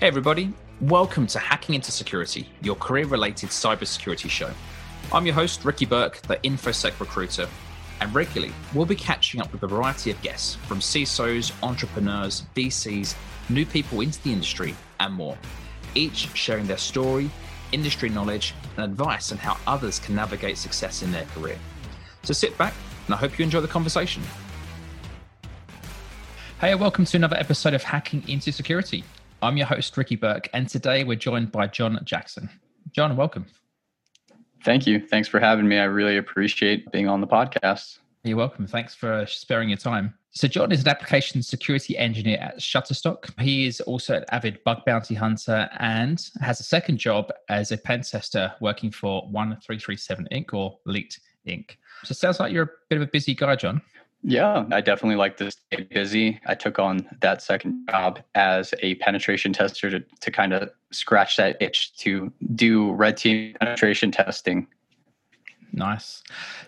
Hey, everybody. Welcome to Hacking into Security, your career related cybersecurity show. I'm your host, Ricky Burke, the InfoSec recruiter, and regularly we'll be catching up with a variety of guests from CISOs, entrepreneurs, VCs, new people into the industry, and more, each sharing their story, industry knowledge, and advice on how others can navigate success in their career. So sit back, and I hope you enjoy the conversation. Hey, welcome to another episode of Hacking into Security. I'm your host, Ricky Burke, and today we're joined by John Jackson. John, welcome. Thank you. Thanks for having me. I really appreciate being on the podcast. You're welcome. Thanks for sparing your time. So, John is an application security engineer at Shutterstock. He is also an avid bug bounty hunter and has a second job as a pen tester working for 1337 Inc. or Leet Inc. So, it sounds like you're a bit of a busy guy, John. Yeah, I definitely like to stay busy. I took on that second job as a penetration tester to, to kind of scratch that itch to do red team penetration testing. Nice.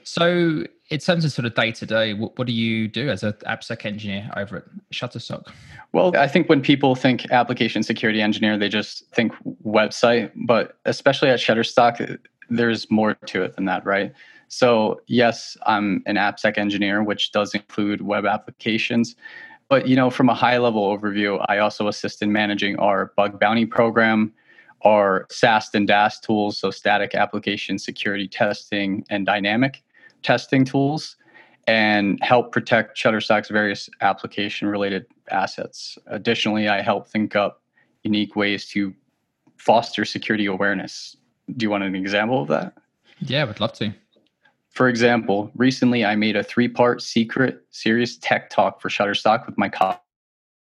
So, in terms of sort of day to day, what do you do as an AppSec engineer over at Shutterstock? Well, I think when people think application security engineer, they just think website, but especially at Shutterstock, there's more to it than that, right? So, yes, I'm an AppSec engineer, which does include web applications. But, you know, from a high level overview, I also assist in managing our bug bounty program, our SAST and DAST tools, so static application security testing and dynamic testing tools, and help protect Shutterstock's various application related assets. Additionally, I help think up unique ways to foster security awareness. Do you want an example of that? Yeah, I would love to. For example, recently I made a three part secret serious tech talk for Shutterstock with my colleague,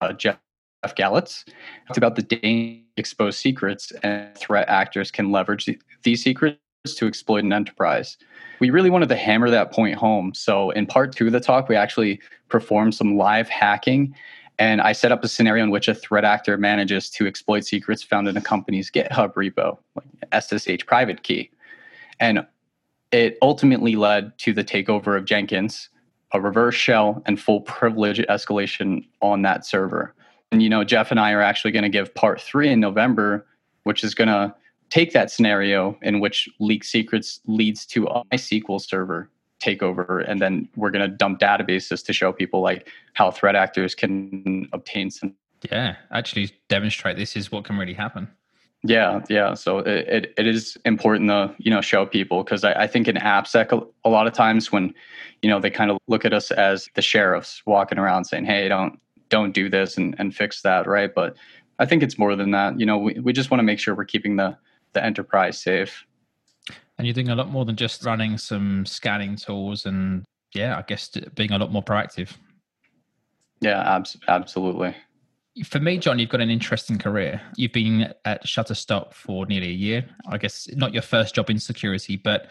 uh, Jeff Galitz. It's about the danger exposed secrets and threat actors can leverage these secrets to exploit an enterprise. We really wanted to hammer that point home. So, in part two of the talk, we actually performed some live hacking. And I set up a scenario in which a threat actor manages to exploit secrets found in a company's GitHub repo, like SSH private key. And it ultimately led to the takeover of Jenkins, a reverse shell, and full privilege escalation on that server. And you know, Jeff and I are actually going to give part three in November, which is going to take that scenario in which leak secrets leads to a MySQL server takeover, and then we're going to dump databases to show people like how threat actors can obtain some. Yeah, actually demonstrate this is what can really happen. Yeah, yeah. So it, it, it is important to you know show people because I, I think in AppSec a, lot of times when you know they kind of look at us as the sheriffs walking around saying, "Hey, don't don't do this and, and fix that," right? But I think it's more than that. You know, we, we just want to make sure we're keeping the the enterprise safe. And you're doing a lot more than just running some scanning tools and yeah, I guess being a lot more proactive. Yeah, abs- absolutely for me, John, you've got an interesting career. You've been at Shutterstock for nearly a year. I guess not your first job in security, but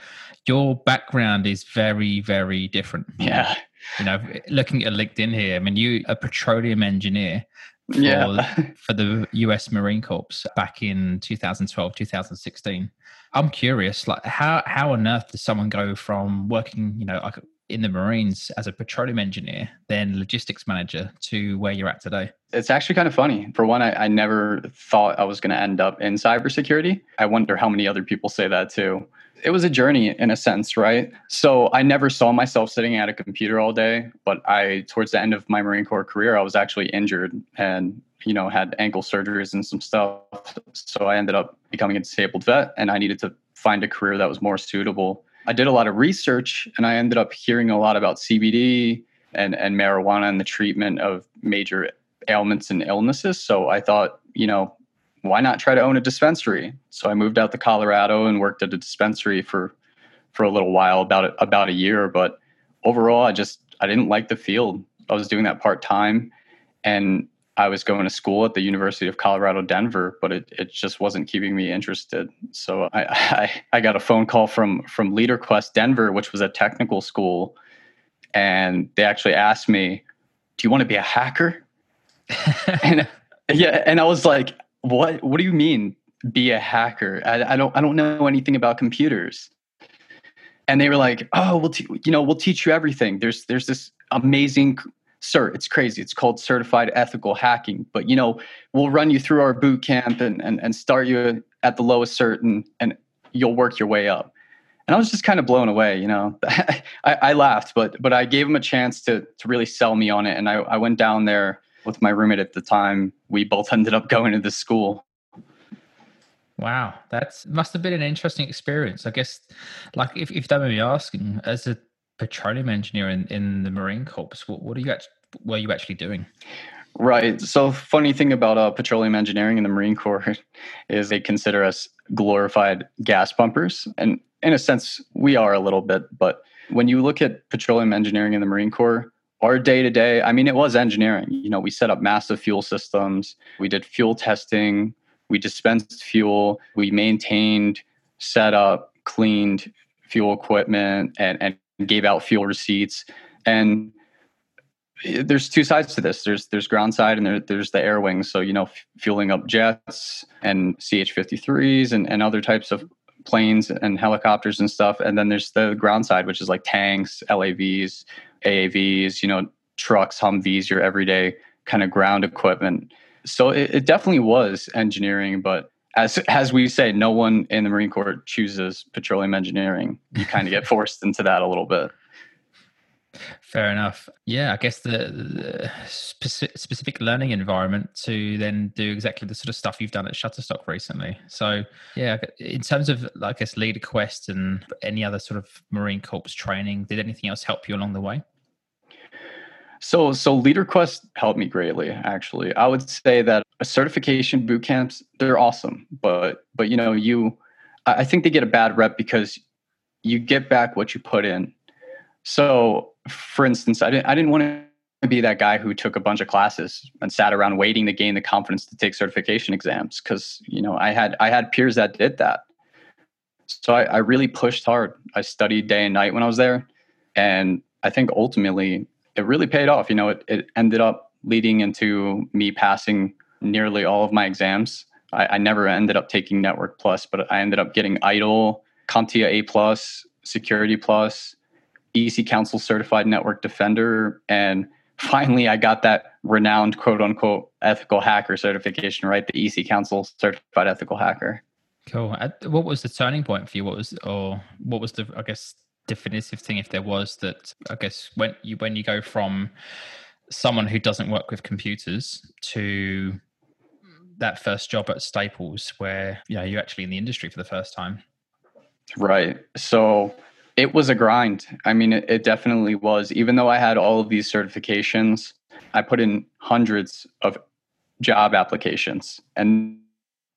your background is very, very different. Yeah. You know, looking at LinkedIn here, I mean, you a petroleum engineer for, yeah. for the US Marine Corps back in 2012, 2016. I'm curious, like how how on earth does someone go from working, you know, like in the Marines as a petroleum engineer, then logistics manager to where you're at today? It's actually kind of funny. For one, I, I never thought I was going to end up in cybersecurity. I wonder how many other people say that too. It was a journey in a sense, right? So I never saw myself sitting at a computer all day, but I, towards the end of my Marine Corps career, I was actually injured and, you know, had ankle surgeries and some stuff. So I ended up becoming a disabled vet and I needed to find a career that was more suitable I did a lot of research and I ended up hearing a lot about CBD and, and marijuana and the treatment of major ailments and illnesses. So I thought, you know, why not try to own a dispensary? So I moved out to Colorado and worked at a dispensary for for a little while, about about a year. But overall, I just I didn't like the field. I was doing that part time, and I was going to school at the University of Colorado Denver, but it, it just wasn't keeping me interested. So I, I, I got a phone call from from LeaderQuest Denver, which was a technical school, and they actually asked me, "Do you want to be a hacker?" and yeah, and I was like, "What? What do you mean be a hacker? I, I don't I don't know anything about computers." And they were like, "Oh, we'll te- you know we'll teach you everything. There's there's this amazing sir, it's crazy. It's called certified ethical hacking. But you know, we'll run you through our boot camp and and, and start you at the lowest cert and, and you'll work your way up. And I was just kind of blown away, you know. I, I laughed, but but I gave him a chance to to really sell me on it. And I, I went down there with my roommate at the time. We both ended up going to the school. Wow, that must have been an interesting experience. I guess, like if, if you don't me asking, as a petroleum engineer in, in the Marine Corps, what, what are you actually, were you actually doing? Right. So, funny thing about uh, petroleum engineering in the Marine Corps is they consider us glorified gas pumpers, and in a sense, we are a little bit. But when you look at petroleum engineering in the Marine Corps, our day to day, I mean, it was engineering. You know, we set up massive fuel systems, we did fuel testing, we dispensed fuel, we maintained, set up, cleaned fuel equipment, and, and gave out fuel receipts. And there's two sides to this. There's there's ground side and there, there's the air wings. So you know, f- fueling up jets and CH-53s and, and other types of planes and helicopters and stuff. And then there's the ground side, which is like tanks, LAVs, AAVs, you know, trucks, Humvees, your everyday kind of ground equipment. So it, it definitely was engineering, but as as we say, no one in the Marine Corps chooses petroleum engineering. You kind of get forced into that a little bit. Fair enough. Yeah, I guess the, the, specific learning environment to then do exactly the sort of stuff you've done at Shutterstock recently. So, yeah, in terms of, I guess, LeaderQuest and any other sort of Marine Corps training, did anything else help you along the way? So, so LeaderQuest helped me greatly. Actually, I would say that certification boot camps they're awesome, but but you know you, I think they get a bad rep because you get back what you put in. So, for instance, I didn't I didn't want to be that guy who took a bunch of classes and sat around waiting to gain the confidence to take certification exams because you know I had I had peers that did that. So I, I really pushed hard. I studied day and night when I was there, and I think ultimately it really paid off. You know, it, it ended up leading into me passing nearly all of my exams. I, I never ended up taking Network Plus, but I ended up getting ITIL, CompTIA A Plus, Security Plus, EC Council Certified Network Defender, and finally I got that renowned quote unquote ethical hacker certification, right? The EC Council Certified Ethical Hacker. Cool. What was the turning point for you? What was, or what was the, I guess, definitive thing if there was that i guess when you when you go from someone who doesn't work with computers to that first job at staples where you know you're actually in the industry for the first time. Right. So it was a grind. I mean it, it definitely was. Even though i had all of these certifications i put in hundreds of job applications. And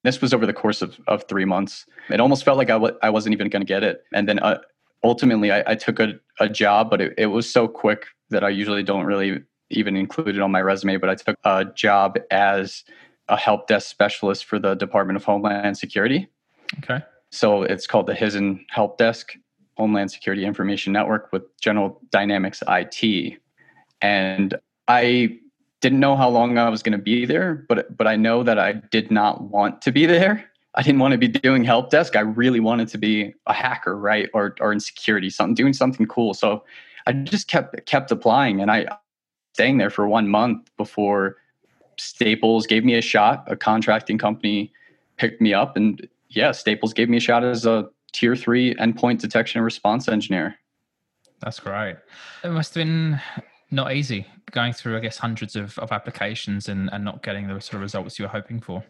this was over the course of, of three months. It almost felt like I w- I wasn't even going to get it. And then uh, ultimately I, I took a, a job, but it, it was so quick that I usually don't really even include it on my resume. But I took a job as a help desk specialist for the Department of Homeland Security. Okay. So it's called the HISN Help Desk, Homeland Security Information Network with General Dynamics IT. And I didn't know how long I was going to be there, but but I know that I did not want to be there. I didn't want to be doing help desk. I really wanted to be a hacker, right? Or or in security, something doing something cool. So I just kept kept applying and I staying there for one month before Staples gave me a shot. A contracting company picked me up and yeah, Staples gave me a shot as a tier three endpoint detection and response engineer. That's great. It must have been not easy going through, I guess, hundreds of, of applications and, and not getting the sort of results you were hoping for.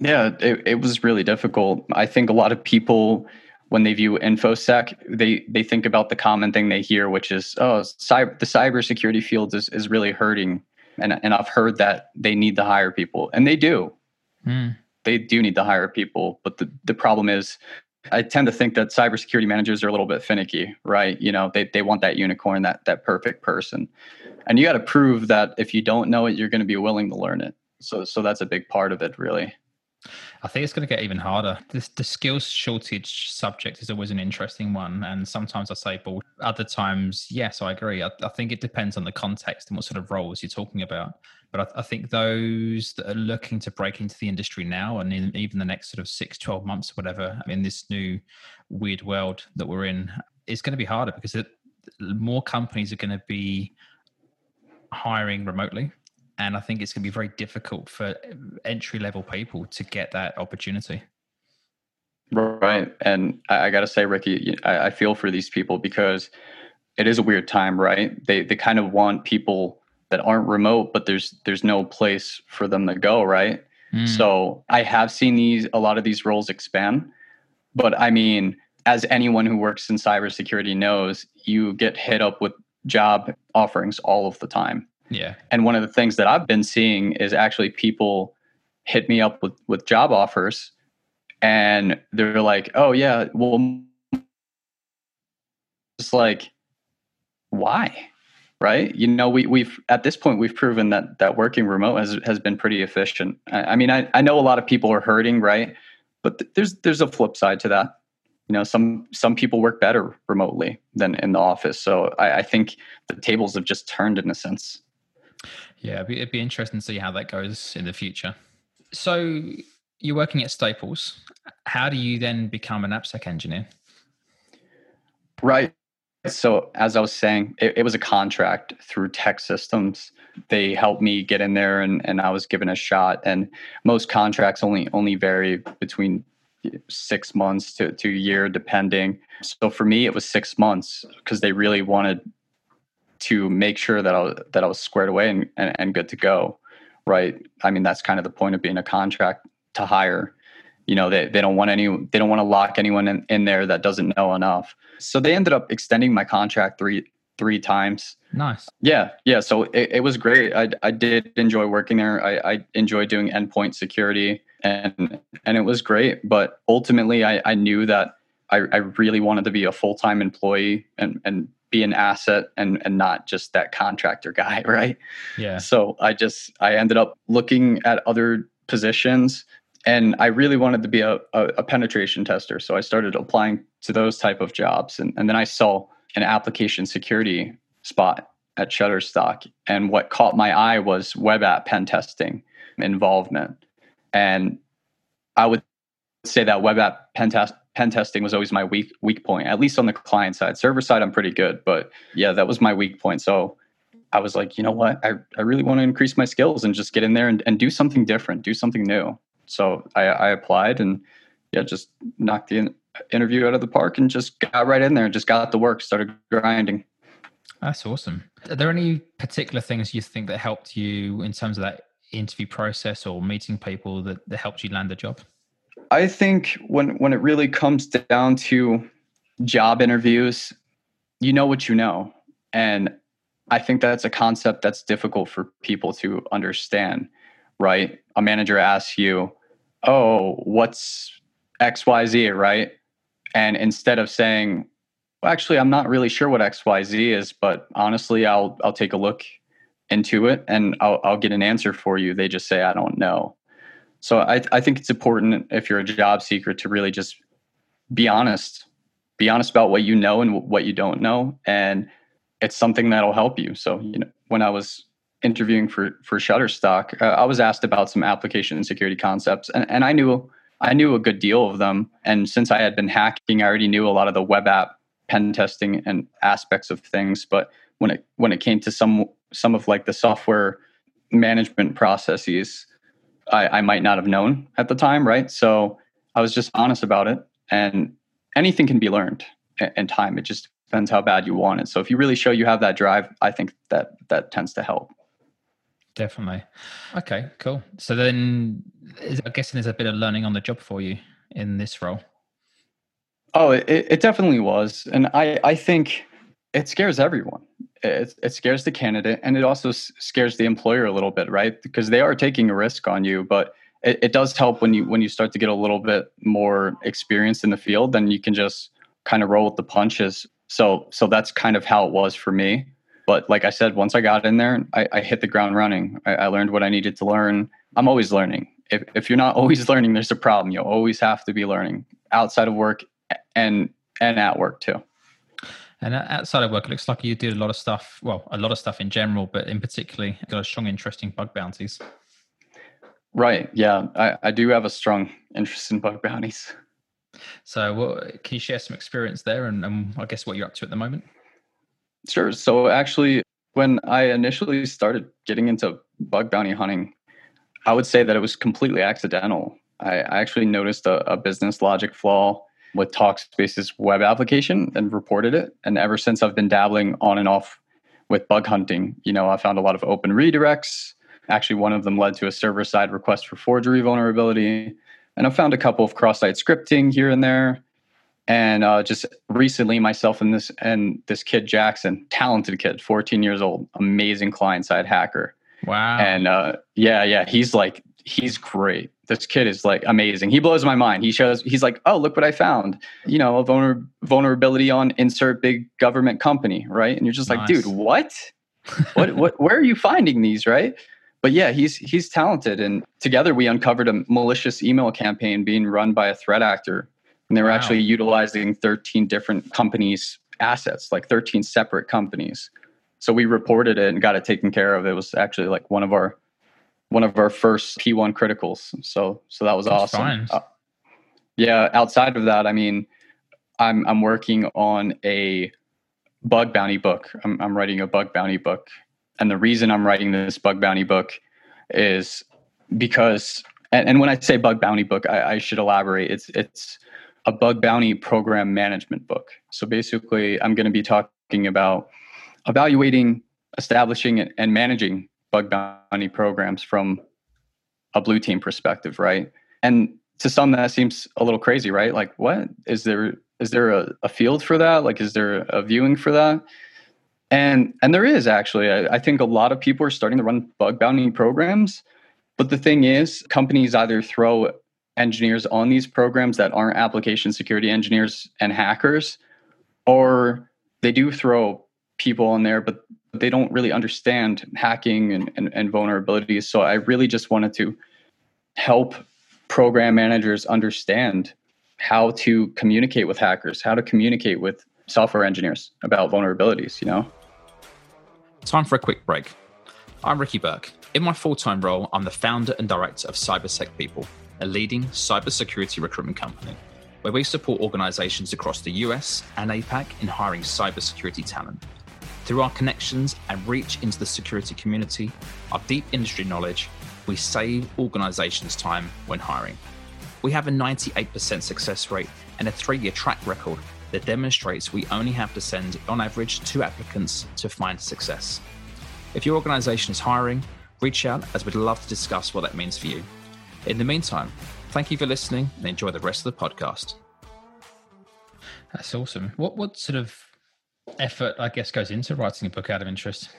Yeah, it, it was really difficult. I think a lot of people, when they view infosec, they they think about the common thing they hear, which is, oh, cyber, the cybersecurity field is is really hurting, and and I've heard that they need to hire people, and they do. Mm. They do need to hire people, but the the problem is, I tend to think that cybersecurity managers are a little bit finicky, right? You know, they they want that unicorn, that that perfect person, and you got to prove that if you don't know it, you're going to be willing to learn it. So so that's a big part of it, really. I think it's going to get even harder. This, the skills shortage subject is always an interesting one. And sometimes I say, but other times, yes, I agree. I, I, think it depends on the context and what sort of roles you're talking about. But I, I, think those that are looking to break into the industry now and in even the next sort of six, 12 months, or whatever, in this new weird world that we're in, it's going to be harder because it, more companies are going to be hiring remotely. And I think it's going to be very difficult for entry level people to get that opportunity. Right. And I, I got to say, Ricky, I, I feel for these people because it is a weird time, right? They, they kind of want people that aren't remote, but there's there's no place for them to go, right? Mm. So I have seen these a lot of these roles expand, but I mean, as anyone who works in cybersecurity knows, you get hit up with job offerings all of the time. Yeah. And one of the things that I've been seeing is actually people hit me up with with job offers and they're like, "Oh yeah, well just like why?" Right? You know, we we've at this point we've proven that that working remote has has been pretty efficient. I, I mean, I I know a lot of people are hurting, right? But th- there's there's a flip side to that you know some some people work better remotely than in the office so I, I, think the tables have just turned in a sense yeah it'd be, it'd be interesting to see how that goes in the future. So you're working at staples. How do you then become an appsec engineer? Right. So as i was saying it, it was a contract through TEKsystems. they helped me get in there and, and i was given a shot. And most contracts only only vary between six months to, to a year, depending. So for me, it was six months because they really wanted to make sure that I was, that I was squared away and, and, and good to go. Right. I mean, that's kind of the point of being a contract to hire. You know, they, they don't want any, they don't want to lock anyone in, in there that doesn't know enough. So they ended up extending my contract three, three times. Nice. Yeah. Yeah. So it, it was great. I, I did enjoy working there. I, I enjoyed doing endpoint security and and it was great. But ultimately, I, I knew that I, I really wanted to be a full time employee and and be an asset and and not just that contractor guy, right? Yeah. So I just I ended up looking at other positions and I really wanted to be a, a, a, penetration tester. So I started applying to those type of jobs. And, and then I saw an application security spot at Shutterstock. And what caught my eye was web app pen testing involvement. And I would say that web app pen, test, pen testing was always my weak weak point, at least on the client side. Server side, I'm pretty good, but yeah, that was my weak point. So I was like, you know what? I, I really want to increase my skills and just get in there and, and do something different, do something new. So I, I applied and yeah, just knocked the in, interview out of the park and just got right in there and just got the work, started grinding. That's awesome. Are there any particular things you think that helped you in terms of that interview process or meeting people that, that helped you land the job? I think when when it really comes down to job interviews, you know what you know. And I think that's a concept that's difficult for people to understand, right? A manager asks you, "Oh, what's XYZ, right?" And instead of saying, well, actually, I'm not really sure what XYZ is, but honestly, I'll I'll take a look into it and I'll, I'll get an answer for you. They just say, I don't know. So I, I think it's important if you're a job seeker to really just be honest, be honest about what you know and what you don't know. And it's something that'll help you. So, you know, when I was interviewing for, for Shutterstock, uh, I was asked about some application security concepts and, and I knew, I knew a good deal of them. And since I had been hacking, I already knew a lot of the web app pen testing and aspects of things. But when it, when it came to some some of like the software management processes I, I might not have known at the time, right? So I was just honest about it, and anything can be learned in time. It just depends how bad you want it. So if you really show you have that drive, I think that that tends to help. Definitely. Okay, cool. So then, is, I'm guessing there's a bit of learning on the job for you in this role. Oh, it, it definitely was, and I I think it scares everyone it, it scares the candidate and it also scares the employer a little bit right? Because they are taking a risk on you but it, it does help when you when you start to get a little bit more experience in the field then you can just kind of roll with the punches. So so that's kind of how it was for me. But like i said once i got in there i, I hit the ground running. I, I learned what i needed to learn. I'm always learning. If, if you're not always learning there's a problem. You always have to be learning outside of work and and at work too and outside of work, it looks like you did a lot of stuff. Well, a lot of stuff in general, but in particularly, got a strong interest in bug bounties. Right. Yeah, I, I do have a strong interest in bug bounties. So, what, can you share some experience there, and, and I guess what you're up to at the moment? Sure. So, actually, When I initially started getting into bug bounty hunting, I would say that it was completely accidental. I, I actually noticed a, a, business logic flaw with Talkspace's web application and reported it. And ever since I've been dabbling on and off with bug hunting, you know, I found a lot of open redirects. Actually, one of them led to a server side request for forgery vulnerability. And I found a couple of cross site scripting here and there. And uh, just recently, myself and this and this kid Jackson, talented kid, 14 years old, amazing client side hacker. Wow. And uh, yeah, yeah, he's like he's great this kid is like amazing. He blows my mind. He shows, he's like, oh, look what I found. You know, a vulner- vulnerability on insert big government company, right? And you're just nice. like, dude, what? what, what, where are you finding these, right? But yeah, he's he's talented, and together we uncovered a malicious email campaign being run by a threat actor, and they were wow. actually utilizing 13 different companies' assets, like 13 separate companies. So we reported it and got it taken care of. It was actually like one of our one of our first P1 criticals. So so that was That's awesome. Uh, yeah, outside of that, I mean, I'm I'm working on a bug bounty book. I'm I'm writing a bug bounty book. And the reason I'm writing this bug bounty book is because and, and when I say bug bounty book, I, I should elaborate. It's it's a bug bounty program management book. So basically, I'm going to be talking about evaluating, establishing, and managing bug bounty programs from a blue team perspective, right? And to some that seems a little crazy, right? Like, what is there? Is there a, a field for that? Like, is there a viewing for that? And and there is actually. I, I think a lot of people are starting to run bug bounty programs, but the thing is, companies either throw engineers on these programs that aren't application security engineers and hackers, or they do throw people on there, but they don't really understand hacking and, and, and vulnerabilities. So I really just wanted to help program managers understand how to communicate with hackers, how to communicate with software engineers about vulnerabilities, you know? Time for a quick break. I'm Ricky Burke. In my full time role, I'm the founder and director of CyberSec People, a leading cybersecurity recruitment company, where we support organizations across the US and APAC in hiring cybersecurity talent. Through our connections and reach into the security community, our deep industry knowledge, we save organizations time when hiring. We have a 98% success rate and a three year track record that demonstrates we only have to send, on average, two applicants to find success. If your organization is hiring, reach out as we'd love to discuss what that means for you. In the meantime, thank you for listening and enjoy the rest of the podcast. That's awesome. What what sort of effort, I guess, goes into writing a book out of interest?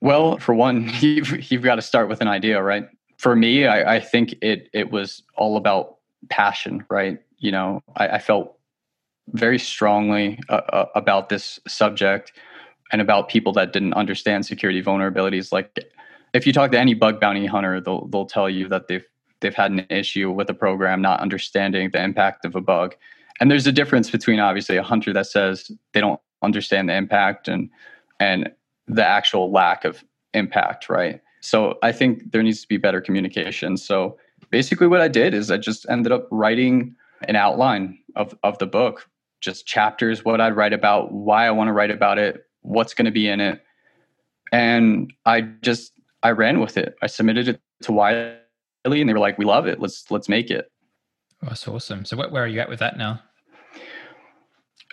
Well, for one, you've, you've got to start with an idea, right? For me, I, I think it it was all about passion, right? You know, I, I felt very strongly uh, uh, about this subject and about people that didn't understand security vulnerabilities. Like, if you talk to any bug bounty hunter, they'll they'll tell you that they've they've had an issue with a program not understanding the impact of a bug and there's a difference between obviously a hunter that says they don't understand the impact and and the actual lack of impact right? So i think there needs to be better communication. So basically what i did is i just ended up writing an outline of of the book just chapters what i'd write about why i want to write about it what's going to be in it. And i just i ran with it. I submitted it to wiley and they were like we love it. Let's let's make it Oh, that's awesome. So, where are you at with that now?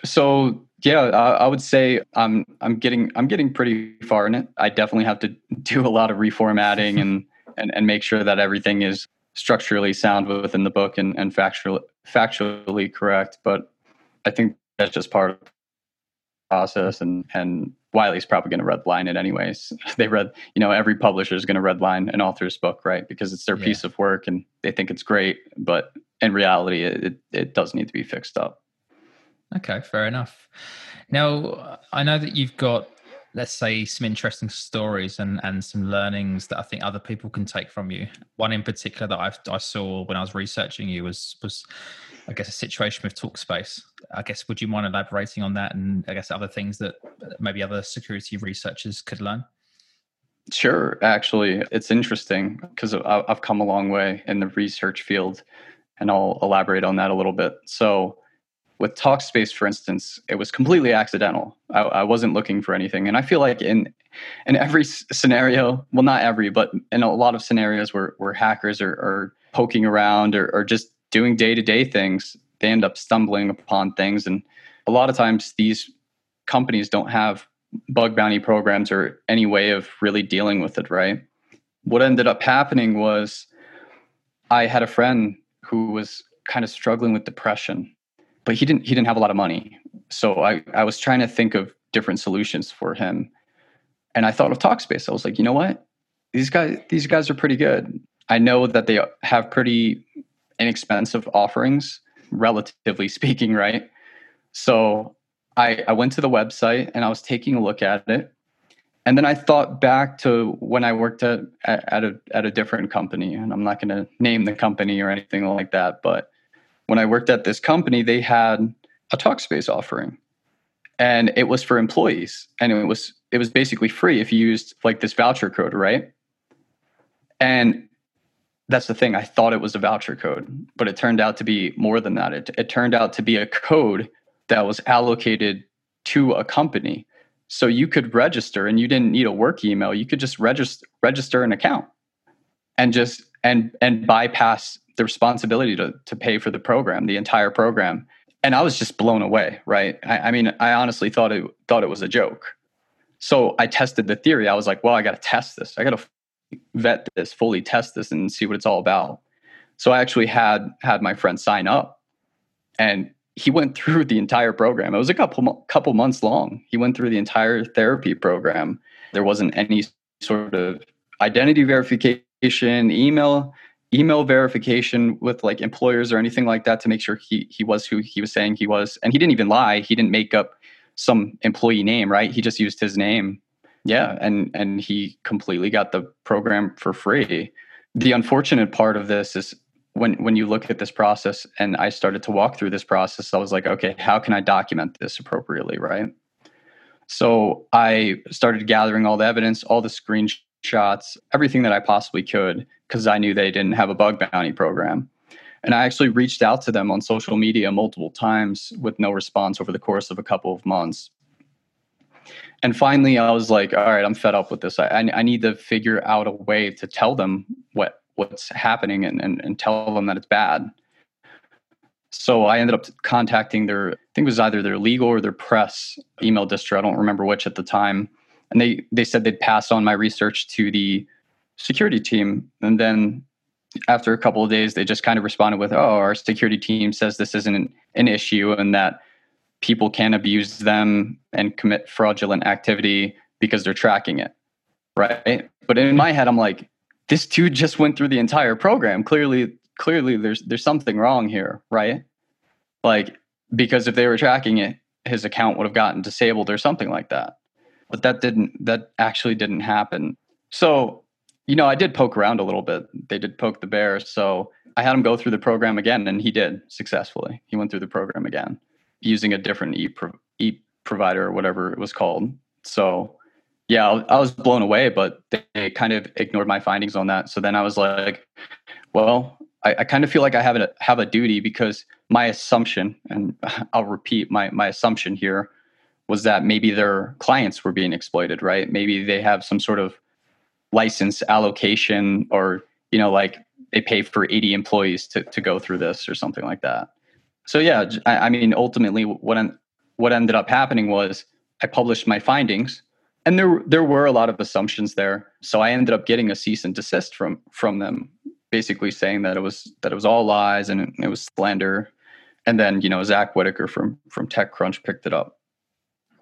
So yeah, I, I, would say I'm I'm getting I'm getting pretty far in it. I definitely have to do a lot of reformatting and and and make sure that everything is structurally sound within the book and and factually factually correct. But I think that's just part of the process. And and Wiley's probably going to redline it anyways. They read, you know, every publisher is going to redline an author's book, right? Because it's their yeah. piece of work and they think it's great, but in reality, it, it does need to be fixed up. Okay, fair enough. Now, I know that you've got, let's say, some interesting stories and, and some learnings that I think other people can take from you. One in particular that I've, I saw when I was researching you was was, I guess, a situation with Talkspace. I guess, would you mind elaborating on that and I guess other things that maybe other security researchers could learn? Sure. Actually, it's interesting because I've come a long way in the research field and I'll elaborate on that a little bit. So, with Talkspace, for instance, it was completely accidental. I, I wasn't looking for anything, and I feel like in in every scenario, well, not every, but in a lot of scenarios where where hackers are, are poking around or, or just doing day to day things, they end up stumbling upon things, and a lot of times these companies don't have bug bounty programs or any way of really dealing with it. Right. What ended up happening was I had a friend who was kind of struggling with depression but he didn't he didn't have a lot of money. So i i was trying to think of different solutions for him. And i thought of talkspace. I was like you know what? These guys these guys are pretty good. I know that they have pretty inexpensive offerings relatively speaking right? So i i went to the website and i was taking a look at it and then i thought back to when i worked at at a at a different company and i'm not going to name the company or anything like that but when I worked at this company, they had a Talkspace offering, and it was for employees, and it was it was basically free if you used like this voucher code, right? And that's the thing. I thought it was a voucher code, but it turned out to be more than that. It, it turned out to be a code that was allocated to a company. So you could register and you didn't need a work email. You could just register register an account and just and and bypass the responsibility to to pay for the program, the entire program. And I was just blown away, right? I, I mean, I honestly thought it thought it was a joke. So I tested the theory. I was like, well, I got to test this. I got to vet this, fully test this, and see what it's all about. So I actually had had my friend sign up, and he went through the entire program. It was a couple couple months long. He went through the entire therapy program. There wasn't any sort of identity verification, email email verification with like employers or anything like that to make sure he he was who he was saying he was and he didn't even lie he didn't make up some employee name right he just used his name yeah and and he completely got the program for free the unfortunate part of this is when when you look at this process and i started to walk through this process i was like okay how can i document this appropriately right so i started gathering all the evidence all the screenshots everything that i possibly could because I knew they didn't have a bug bounty program. And I actually reached out to them on social media multiple times with no response over the course of a couple of months. And finally, I was like, all right, I'm fed up with this. I, I need to figure out a way to tell them what what's happening and, and, and tell them that it's bad. So I ended up contacting their, I think it was either their legal or their press email distro. I don't remember which at the time. And they, they said they'd pass on my research to the security team. And then after a couple of days, they just kind of responded with, oh, our security team says this isn't an issue and that people can abuse them and commit fraudulent activity because they're tracking it. Right. But in my head, I'm like, this dude just went through the entire program. Clearly, clearly there's there's something wrong here, right? Like, because if they were tracking it, his account would have gotten disabled or something like that. But that didn't that actually didn't happen. So you know, I did poke around a little bit. They did poke the bear. So I had him go through the program again, and he did successfully. He went through the program again using a different e, pro- e provider or whatever it was called. So, yeah, I was blown away, but they kind of ignored my findings on that. So then I was like, well, I, I kind of feel like I have a have a duty because my assumption, and I'll repeat my my assumption here, was that maybe their clients were being exploited, right? Maybe they have some sort of license allocation or you know like they pay for 80 employees to, to go through this or something like that so yeah i, I mean ultimately what what ended up happening was i published my findings and there there were a lot of assumptions there so i ended up getting a cease and desist from from them basically saying that it was that it was all lies and it, it was slander and then you know zack whittaker from from techcrunch picked it up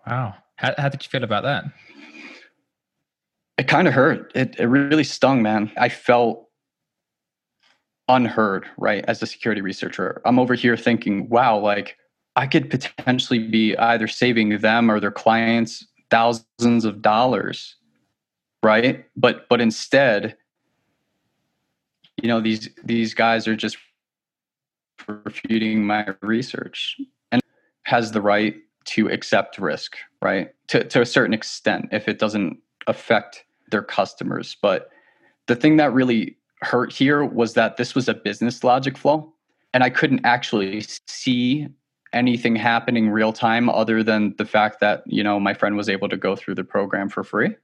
wow how, how did you feel about that it kind of hurt. It it really stung, man. I felt unheard, right? As a security researcher, I'm over here thinking, wow, like I could potentially be either saving them or their clients thousands of dollars, right? But but instead, you know, these these guys are just refuting my research and has the right to accept risk, right? To to a certain extent, if it doesn't affect their customers. But the thing that really hurt here was that this was a business logic flaw. And I couldn't actually see anything happening real time other than the fact that you know my friend was able to go through the program for free.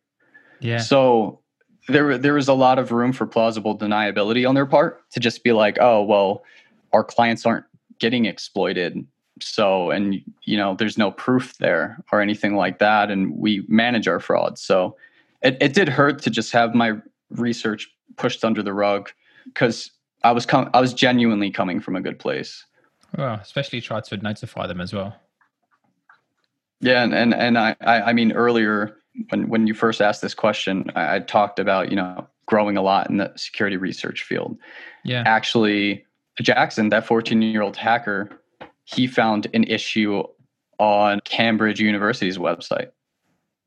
Yeah. So there there was a lot of room for plausible deniability on their part to just be like, oh well, our clients aren't getting exploited. So and you know, there's no proof there or anything like that. And we manage our fraud. So it, it did hurt to just have my research pushed under the rug because I was com- I was genuinely coming from a good place. Well, especially try to notify them as well. Yeah, and and, and I, I I mean earlier when when you first asked this question, I, I talked about you know growing a lot in the security research field. Yeah, actually, Jackson, that 14 year old hacker, he found an issue on Cambridge University's website,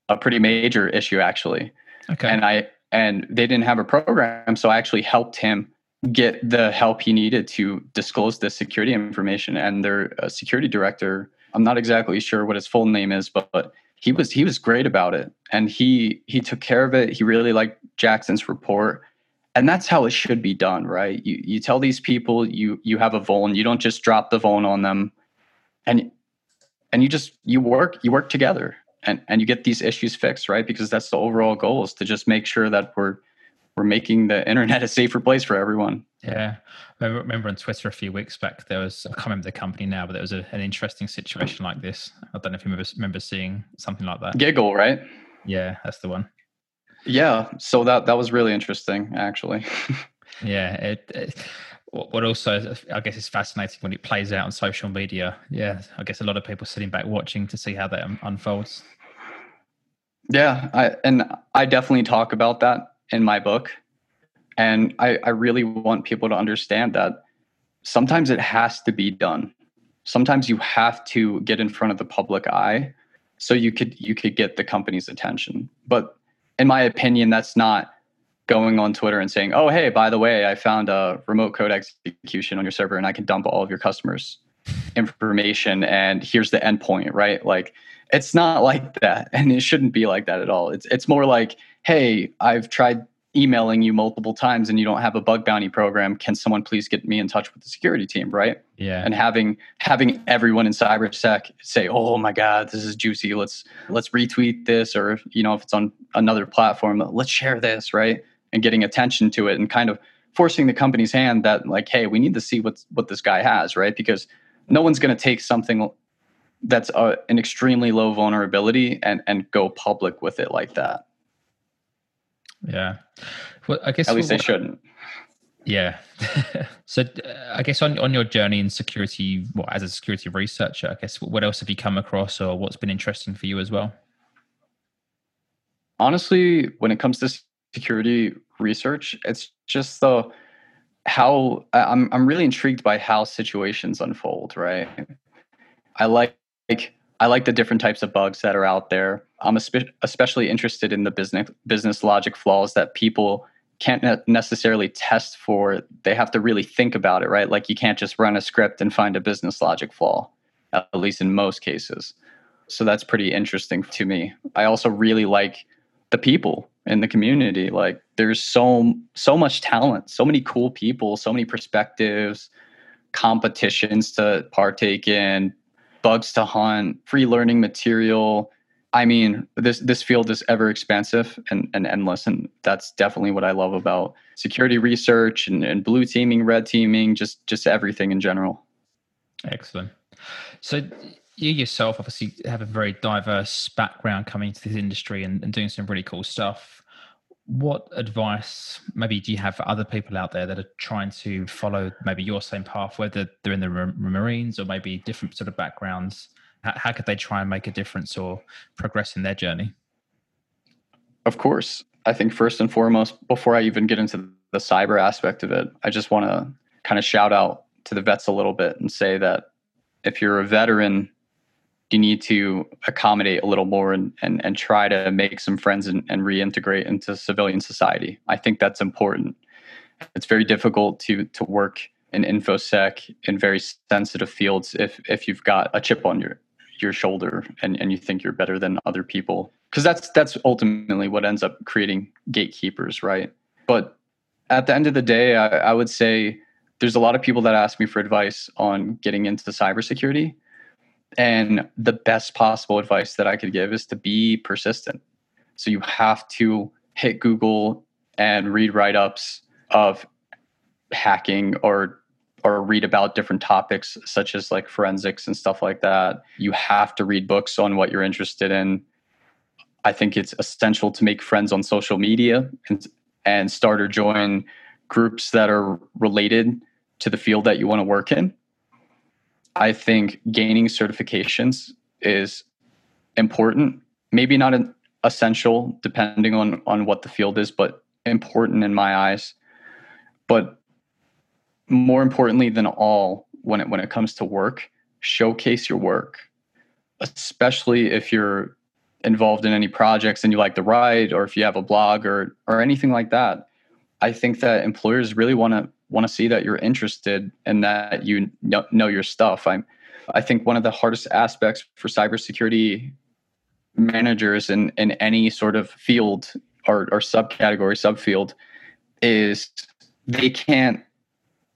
a pretty major issue actually. Okay, and I and they didn't have a program, so I actually helped him get the help he needed to disclose the security information. And their uh, security director, I'm not exactly sure what his full name is, but, but he was he was great about it, and he he took care of it. He really liked Jackson's report, and that's how it should be done, right? You you tell these people you you have a vuln, you don't just drop the vuln on them, and and you just you work you work together and and you get these issues fixed, right? Because that's the overall goal is to just make sure that we're we're making the internet a safer place for everyone. Yeah, I remember, on Twitter a few weeks back there was I can't remember the company now, but there was a, an interesting situation like this. I don't know if you remember, remember seeing something like that. Giggle, right? Yeah, that's the one. Yeah, so that that was really interesting, actually. yeah, it, it, what also I guess is fascinating when it plays out on social media. Yeah, I guess a lot of people sitting back watching to see how that um, unfolds. Yeah, I and I definitely talk about that in my book. And I, I really want people to understand that sometimes it has to be done. Sometimes you have to get in front of the public eye so you could you could get the company's attention. But in my opinion, that's not going on Twitter and saying, "Oh, hey, by the way, I found a remote code execution on your server, and I can dump all of your customers' information, and here's the endpoint." Right? Like, it's not like that, and it shouldn't be like that at all. It's it's more like, hey, I've tried emailing you multiple times and you don't have a bug bounty program. Can someone please get me in touch with the security team? Right. Yeah. And having having everyone in cybersec say, "Oh my God, this is juicy. Let's let's retweet this," or you know, if it's on another platform, let's share this, right? And getting attention to it and kind of forcing the company's hand that like, hey, we need to see what what this guy has, right? Because no one's going to take something that's a, an extremely low vulnerability and and go public with it like that. Yeah. Well, I guess at least they shouldn't. Yeah. so uh, I guess on on your journey in security, well, as a security researcher, I guess what else have you come across, or what's been interesting for you as well? Honestly, when it comes to security research, it's just the how I'm I'm really intrigued by how situations unfold. Right. I like I like the different types of bugs that are out there. I'm especially interested in the business business logic flaws that people can't necessarily test for. They have to really think about it, right? Like you can't just run a script and find a business logic flaw, at least in most cases. So that's pretty interesting to me. I also really like the people in the community. Like there's so so much talent, so many cool people, so many perspectives, competitions to partake in, bugs to hunt, free learning material. I mean, this this field is ever expansive and, and endless, and that's definitely what I love about security research and, and blue teaming, red teaming, just just everything in general. Excellent. So you yourself obviously have a very diverse background coming into this industry and, and doing some really cool stuff what advice maybe do you have for other people out there that are trying to follow maybe your same path whether they're in the marines or maybe different sort of backgrounds? How, how could they try and make a difference or progress in their journey? Of course. I think first and foremost before i even get into the cyber aspect of it i just want to kind of shout out to the vets a little bit and say that if you're a veteran you need to accommodate a little more and, and, and try to make some friends and, and reintegrate into civilian society. I think that's important. It's very difficult to to work in infosec in very sensitive fields if if you've got a chip on your your shoulder and, and you think you're better than other people. Because that's that's ultimately what ends up creating gatekeepers, right? But at the end of the day, I, I would say there's a lot of people that ask me for advice on getting into cybersecurity And the best possible advice that I could give is to be persistent. So you have to hit Google and read write ups of hacking or or read about different topics such as like forensics and stuff like that. You have to read books on what you're interested in. I think it's essential to make friends on social media and, and start or join groups that are related to the field that you want to work in. I think gaining certifications is important, maybe not an essential depending on on what the field is, but important in my eyes. But more importantly than all, when it when it comes to work, showcase your work, especially if you're involved in any projects and you like to write, or if you have a blog or or anything like that. I think that employers really want to want to see that you're interested and that you know, know your stuff. I'm I think one of the hardest aspects for cybersecurity managers in in any sort of field or, or subcategory subfield is they can't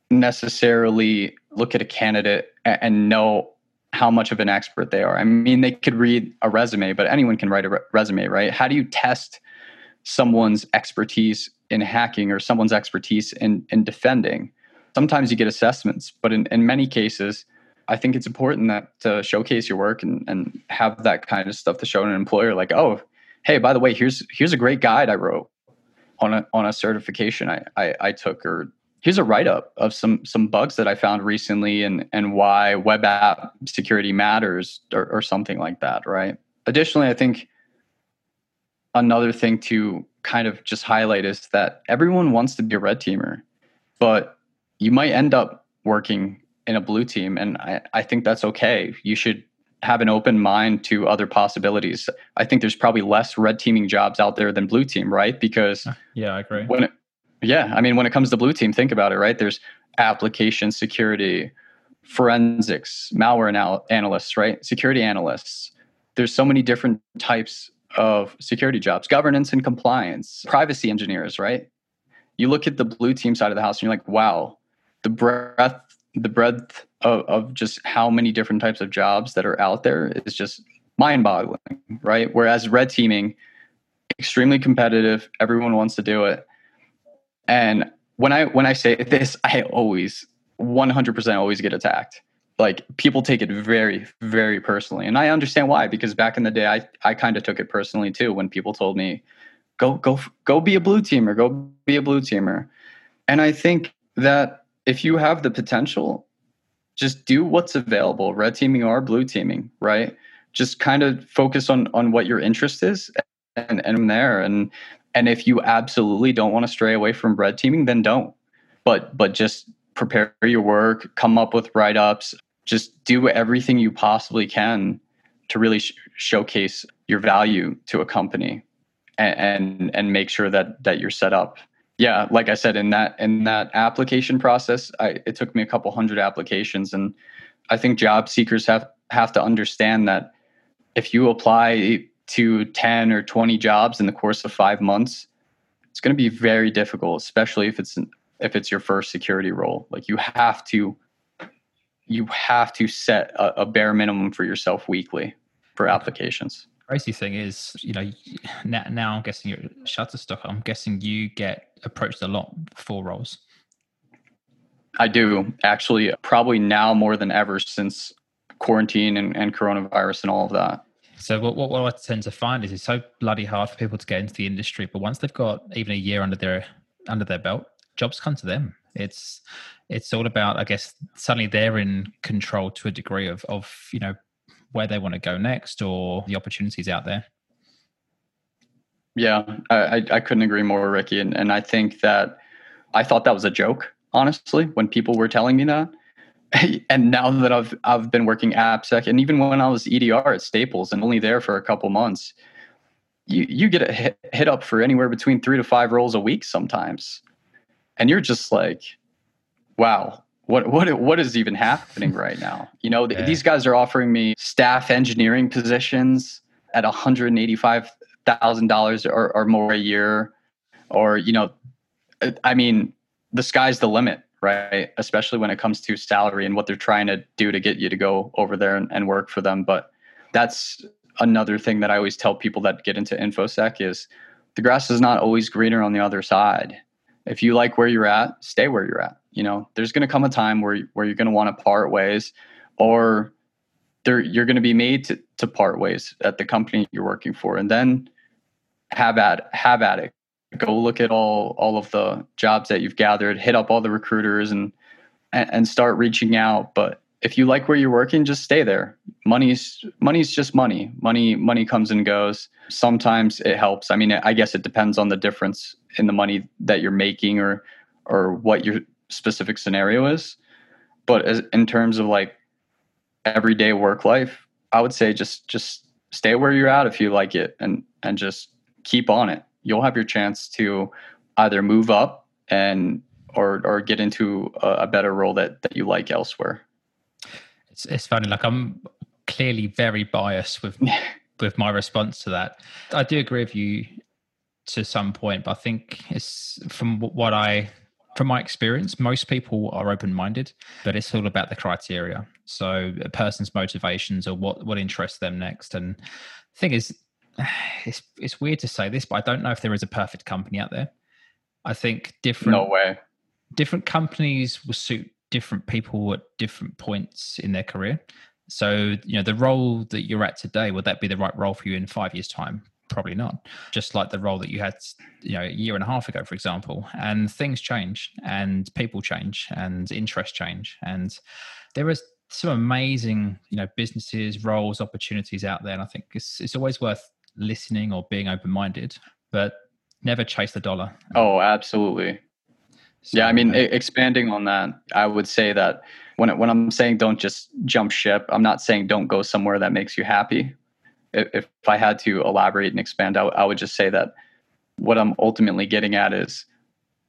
necessarily look at a candidate and know how much of an expert they are. I mean, they could read a resume, but anyone can write a re- resume, right? How do you test someone's expertise in hacking or someone's expertise in, in defending? Sometimes you get assessments, but in, in many cases, I think it's important that to showcase your work and, and have that kind of stuff to show an employer like, oh, hey, by the way, here's here's a great guide I wrote on a on a certification I, I, I took or here's a write-up of some some bugs that I found recently and and why web app security matters or, or something like that, right? Additionally, I think another thing to kind of just highlight is that everyone wants to be a red teamer, but you might end up working in a blue team, and I, I think that's okay. You should have an open mind to other possibilities. I think there's probably less red teaming jobs out there than blue team, right? Because uh, yeah, I agree. When it, yeah, I mean, when it comes to blue team, think about it, right? There's application security, forensics, malware anal- analysts, right? Security analysts. There's so many different types of security jobs, governance and compliance, privacy engineers, right? You look at the blue team side of the house and you're like, wow, the breadth, the breadth of, of just how many different types of jobs that are out there is just mind boggling, right? Whereas red teaming, extremely competitive, everyone wants to do it and when I when I say this, I always 100% always get attacked. Like people take it very very personally, and I understand why because back in the day, I I kind of took it personally too when people told me, "Go go go be a blue teamer, go be a blue teamer," and I think that if you have the potential, just do what's available, red teaming or blue teaming, right? Just kind of focus on on what your interest is and and there and and if you absolutely don't want to stray away from red teaming, then don't. But but just prepare your work, come up with write ups, just do everything you possibly can to really sh- showcase your value to a company and, and and make sure that that you're set up. Yeah like i said in that in that application process I, it took me a couple hundred applications and i think job seekers have have to understand that if you apply to 10 or 20 jobs in the course of five months, it's going to be very difficult, especially if it's if it's your first security role. Like you have to you have to set a, a bare minimum for yourself weekly for applications. Crazy thing is, you know, now, now I'm guessing you're Shutterstock. I'm guessing you get approached a lot for roles. I do actually, probably now more than ever since quarantine and, and coronavirus and all of that. So what, what, what I tend to find is it's so bloody hard for people to get into the industry, but once they've got even a year under their under their belt, jobs come to them. It's it's all about, I guess, suddenly they're in control to a degree of of you know where they want to go next or the opportunities out there. Yeah, I, I couldn't agree more, Ricky. And, and I think that I thought that was a joke, honestly, when people were telling me that. and now that I've I've been working AppSec, and even when I was EDR at Staples and only there for a couple months, you you get hit, hit up for anywhere between three to five roles a week sometimes, and you're just like, wow, what what what is even happening right now? You know, yeah. these guys are offering me staff engineering positions at one hundred eighty five thousand dollars or more a year, or you know, uh, I mean, the sky's the limit right? Especially when it comes to salary and what they're trying to do to get you to go over there and, and work for them. But that's another thing that I always tell people that get into infosec is the grass is not always greener on the other side. If you like where you're at, stay where you're at. You know, there's going to come a time where where you're going to want to part ways, or there you're going to be made to, to part ways at the company you're working for, and then have at have at it. Go look at all all of the jobs that you've gathered, hit up all the recruiters, and and, and start reaching out. But if you like where you're working, just stay there. Money's money's just money. Money money comes and goes. Sometimes it helps. I mean, I guess it depends on the difference in the money that you're making or or what your specific scenario is. But as, in terms of like everyday work life, I would say just just stay where you're at if you like it and and just keep on it. You'll have your chance to either move up and or or get into a, a better role that that you like elsewhere it's, it's funny. Like I'm clearly very biased with with my response to that. I do agree with you to some point, but I think it's from what I from my experience, most people are open minded, but it's all about the criteria. So a person's motivations or what what interests them next. And the thing is, it's it's weird to say this, but I don't know if there is a perfect company out there. I think different no way different companies will suit different people at different points in their career. So, you know, the role that you're at today, would that be the right role for you in five years' time? Probably not. Just like the role that you had, you know, a year and a half ago, for example. And things change and people change and interests change. And there is some amazing, you know, businesses, roles, opportunities out there. And I think it's it's always worth listening or being open minded, but never chase the dollar. Oh, absolutely. So, yeah, I mean, expanding on that, I would say that when when I'm saying don't just jump ship, I'm not saying don't go somewhere that makes you happy. If, if I had to elaborate and expand, I, I would just say that what I'm ultimately getting at is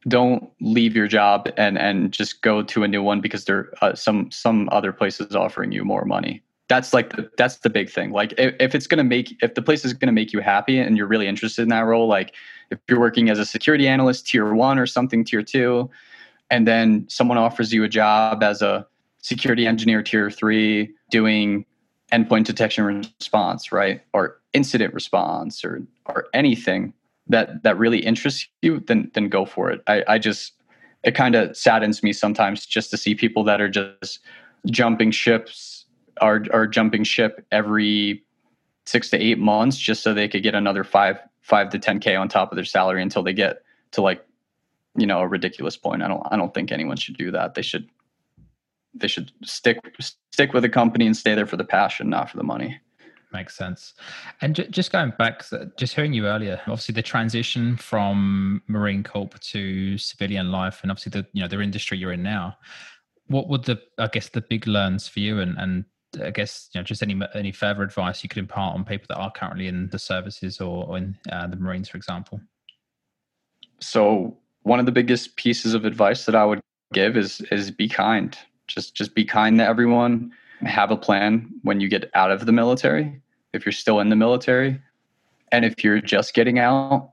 don't leave your job and and just go to a new one because there uh, some some other places offering you more money that's like the, that's the big thing. Like if, if it's going to make if the place is going to make you happy and you're really interested in that role like if you're working as a security analyst tier one or something tier two and then someone offers you a job as a security engineer tier three doing endpoint detection response right or incident response or or anything that that really interests you then then go for it. I i just it kind of saddens me sometimes just to see people that are just jumping ships are are jumping ship every six to eight months just so they could get another five five to ten k on top of their salary until they get to like you know a ridiculous point. I don't I don't think anyone should do that. They should they should stick stick with the company and stay there for the passion, not for the money. Makes sense. And j- just going back, just hearing you earlier, obviously the transition from Marine Corps to civilian life, and obviously the you know the industry you're in now. What would the I guess the big learns for you and and I guess you know just any any further advice you could impart on people that are currently in the services or, or in uh, the Marines, for example. So one of the biggest pieces of advice that I would give is is be kind. Just just be kind to everyone. Have a plan when you get out of the military. If you're still in the military, and if you're just getting out,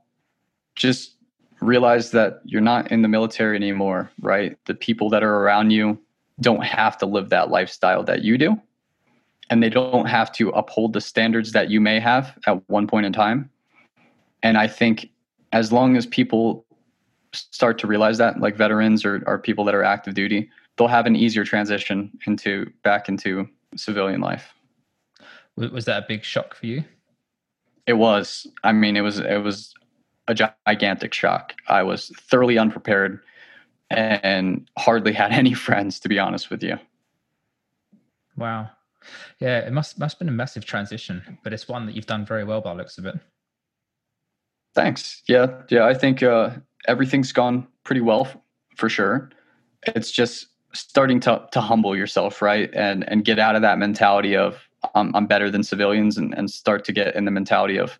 just realize that you're not in the military anymore. Right? The people that are around you don't have to live that lifestyle that you do and they don't have to uphold the standards that you may have at one point in time. And I think as long as people start to realize that, like veterans or, or people that are active duty, they'll have an easier transition into back into civilian life. Was that a big shock for you? It was. I mean, it was it was a gigantic shock. I was thoroughly unprepared and hardly had any friends, to be honest with you. Wow. Yeah, it must must have been a massive transition, but it's one that you've done very well by looks of it. Thanks. Yeah, yeah. I think uh, everything's gone pretty well f- for sure. It's just starting to to humble yourself, right, and and get out of that mentality of I'm, I'm better than civilians, and and start to get in the mentality of,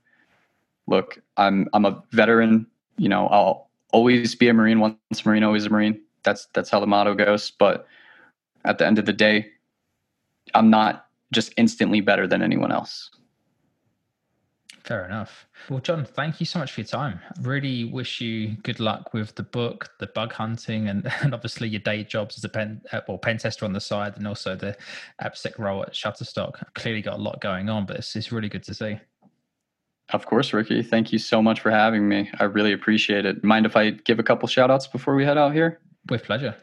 look, I'm I'm a veteran. You know, I'll always be a marine. Once a marine, always a marine. That's that's how the motto goes. But at the end of the day, I'm not just instantly better than anyone else. Fair enough. Well, John, thank you so much for your time. Really wish you good luck with the book, the bug hunting, and, and obviously your day jobs as a pen uh, well pen tester on the side, and also the AppSec role at Shutterstock. Clearly got a lot going on, but it's, it's really good to see. Of course, Ricky. Thank you so much for having me. I really appreciate it. Mind if I give a couple shout outs before we head out here? With pleasure.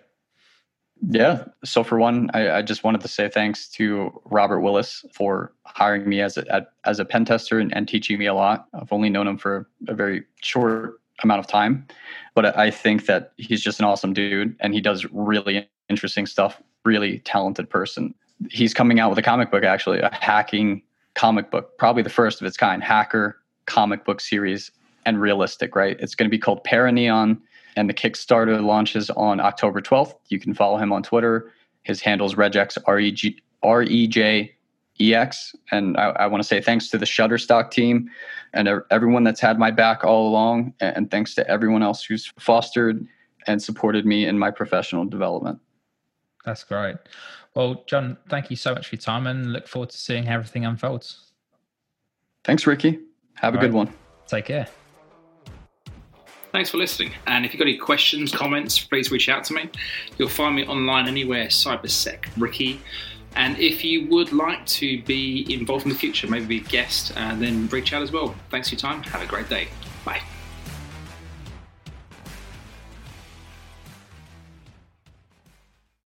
Yeah. So for one, I, I, just wanted to say thanks to Robert Willis for hiring me as a as a pen tester and, and, teaching me a lot. I've only known him for a very short amount of time, but I think that he's just an awesome dude and he does really interesting stuff. Really talented person. He's coming out with a comic book, actually, a hacking comic book, probably the first of its kind, hacker comic book series and realistic. Right? It's going to be called Paraneon and the Kickstarter launches on October 12th. You can follow him on Twitter. His handle is regex, R-E-G, R-E-J-E-X. And I, I want to say thanks to the Shutterstock team and everyone that's had my back all along. And thanks to everyone else who's fostered and supported me in my professional development. That's great. Well, John, thank you so much for your time and look forward to seeing how everything unfolds. Thanks, Ricky. Have all a good right. one. Take care. Thanks for listening. And if you've got any questions, comments, please reach out to me. You'll find me online anywhere, CyberSec Ricky. And if you would like to be involved in the future, maybe be a guest, uh, then reach out as well. Thanks for your time. Have a great day. Bye.